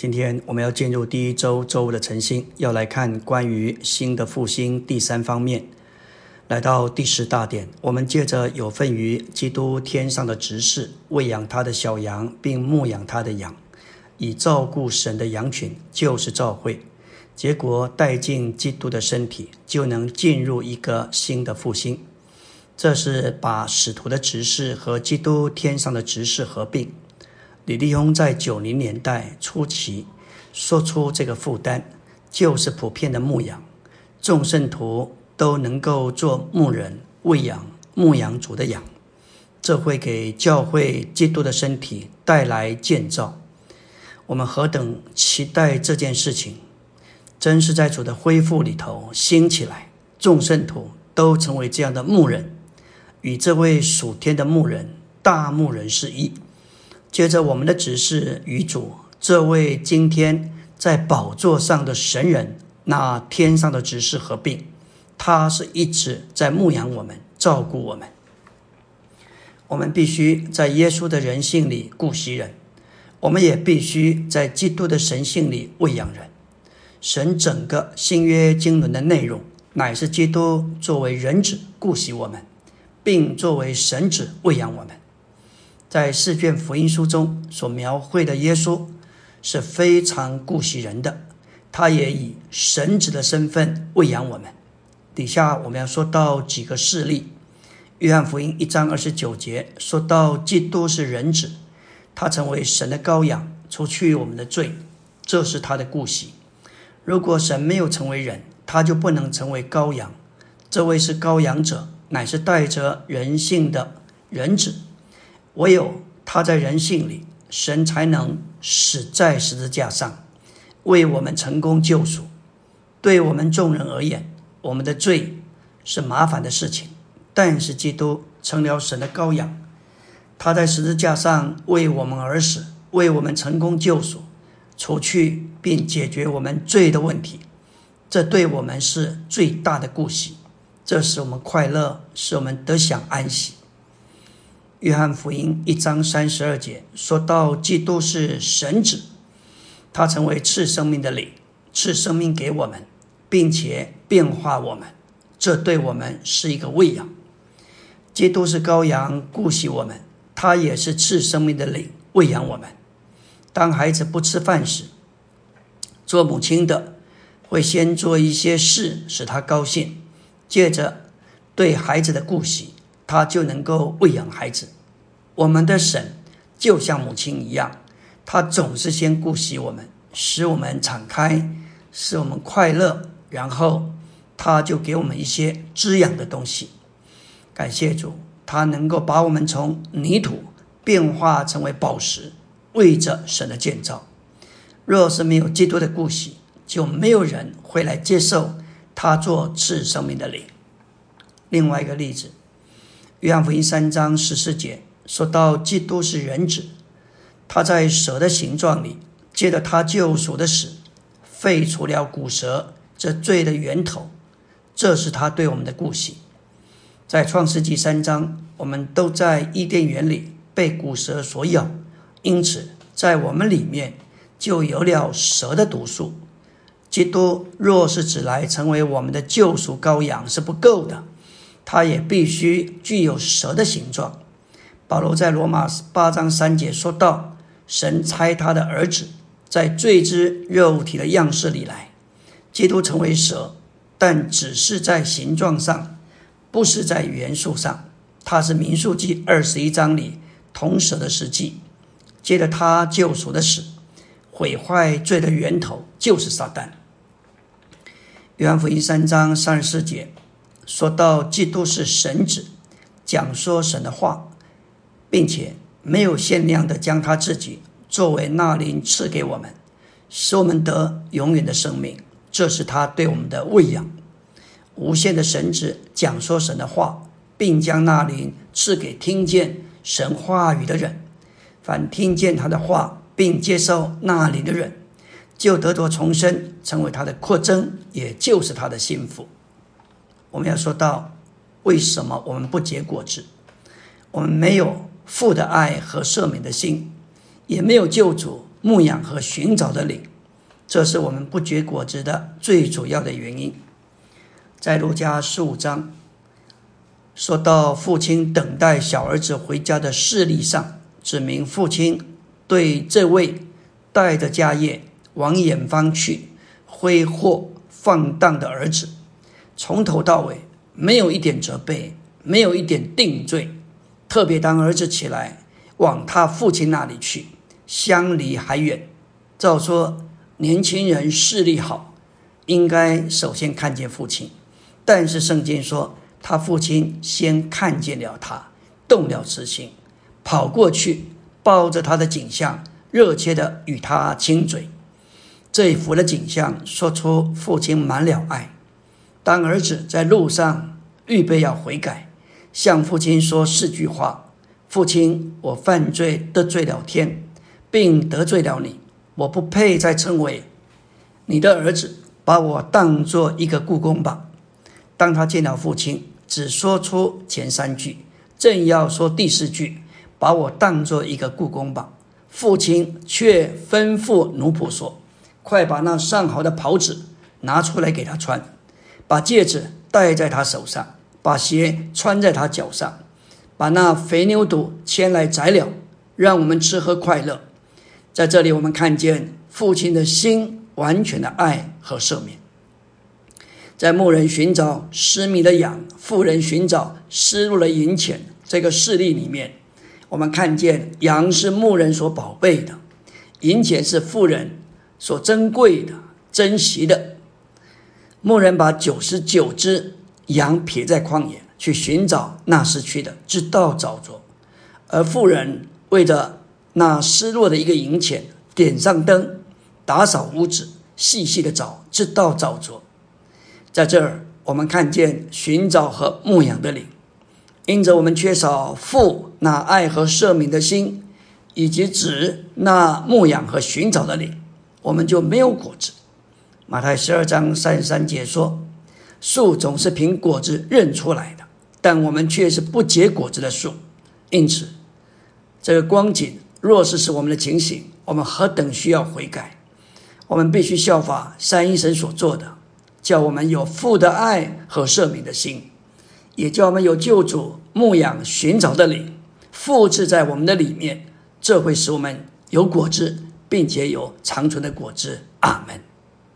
今天我们要进入第一周周五的晨星，要来看关于新的复兴第三方面。来到第十大点，我们借着有份于基督天上的执事，喂养他的小羊，并牧养他的羊，以照顾神的羊群，就是召会。结果带进基督的身体，就能进入一个新的复兴。这是把使徒的执事和基督天上的执事合并。李立宏在九零年代初期说出这个负担，就是普遍的牧养，众圣徒都能够做牧人，喂养牧羊族的羊，这会给教会基督的身体带来建造。我们何等期待这件事情！真是在主的恢复里头兴起来，众圣徒都成为这样的牧人，与这位属天的牧人大牧人是一。接着，我们的指示与主这位今天在宝座上的神人，那天上的指示合并，他是一直在牧养我们、照顾我们。我们必须在耶稣的人性里顾惜人，我们也必须在基督的神性里喂养人。神整个新约经纶的内容，乃是基督作为人子顾惜我们，并作为神子喂养我们。在四卷福音书中所描绘的耶稣是非常顾惜人的，他也以神子的身份喂养我们。底下我们要说到几个事例：约翰福音一章二十九节说到基督是人子，他成为神的羔羊，除去我们的罪，这是他的顾惜。如果神没有成为人，他就不能成为羔羊。这位是羔羊者，乃是带着人性的人子。唯有他在人性里，神才能死在十字架上，为我们成功救赎。对我们众人而言，我们的罪是麻烦的事情，但是基督成了神的羔羊，他在十字架上为我们而死，为我们成功救赎，除去并解决我们罪的问题。这对我们是最大的顾惜，这使我们快乐，使我们得享安息。约翰福音一章三十二节说到，基督是神子，他成为赐生命的灵，赐生命给我们，并且变化我们，这对我们是一个喂养。基督是羔羊，顾惜我们，他也是赐生命的灵，喂养我们。当孩子不吃饭时，做母亲的会先做一些事使他高兴，借着对孩子的顾惜。他就能够喂养孩子。我们的神就像母亲一样，他总是先顾惜我们，使我们敞开，使我们快乐，然后他就给我们一些滋养的东西。感谢主，他能够把我们从泥土变化成为宝石，为着神的建造。若是没有基督的顾惜，就没有人会来接受他做赐生命的灵。另外一个例子。约翰福音三章十四节说到，基督是人子，他在蛇的形状里，借着他救赎的死，废除了古蛇这罪的源头，这是他对我们的顾惜。在创世纪三章，我们都在伊甸园里被古蛇所咬，因此在我们里面就有了蛇的毒素。基督若是只来成为我们的救赎羔羊是不够的。他也必须具有蛇的形状。保罗在罗马八章三节说道：“神差他的儿子在罪之肉体的样式里来，基督成为蛇，但只是在形状上，不是在元素上。他是民数记二十一章里铜蛇的实际。接着他救赎的死，毁坏罪的源头就是撒旦。”约翰福音三章三十四节。说到基督是神子，讲说神的话，并且没有限量的将他自己作为那灵赐给我们，使我们得永远的生命。这是他对我们的喂养。无限的神子讲说神的话，并将那灵赐给听见神话语的人。凡听见他的话并接受那灵的人，就得着重生，成为他的扩增，也就是他的幸福。我们要说到，为什么我们不结果子？我们没有父的爱和赦免的心，也没有救主牧养和寻找的灵，这是我们不结果子的最主要的原因。在路加十五章说到父亲等待小儿子回家的事例上，指明父亲对这位带着家业往远方去挥霍放荡的儿子，从头到尾没有一点责备，没有一点定罪。特别当儿子起来往他父亲那里去，相离还远。照说年轻人视力好，应该首先看见父亲。但是圣经说，他父亲先看见了他，动了慈心，跑过去抱着他的景象，热切的与他亲嘴。这一幅的景象说出父亲满了爱。当儿子在路上预备要悔改，向父亲说四句话：“父亲，我犯罪得罪了天，并得罪了你，我不配再称为你的儿子，把我当做一个故宫吧。”当他见到父亲，只说出前三句，正要说第四句，把我当做一个故宫吧。父亲却吩咐奴仆说：“快把那上好的袍子拿出来给他穿，把戒指戴在他手上，把鞋穿在他脚上，把那肥牛犊牵来宰了，让我们吃喝快乐。”在这里，我们看见父亲的心完全的爱和赦免。在牧人寻找失迷的羊，富人寻找失落的银钱。这个事例里面，我们看见羊是牧人所宝贝的，银钱是富人所珍贵的、珍惜的。牧人把九十九只羊撇在旷野，去寻找那失去的，直到找着；而富人为着那失落的一个银钱，点上灯，打扫屋子，细细的找，直到找着。在这儿，我们看见寻找和牧养的灵，因着我们缺少父那爱和赦免的心，以及子那牧养和寻找的灵，我们就没有果子。马太十二章三十三节说：“树总是凭果子认出来的，但我们却是不结果子的树。”因此，这个光景若是是我们的情形，我们何等需要悔改！我们必须效法三一神所做的。叫我们有父的爱和赦免的心，也叫我们有救主牧养寻找的灵，复制在我们的里面，这会使我们有果子，并且有长存的果子。阿门。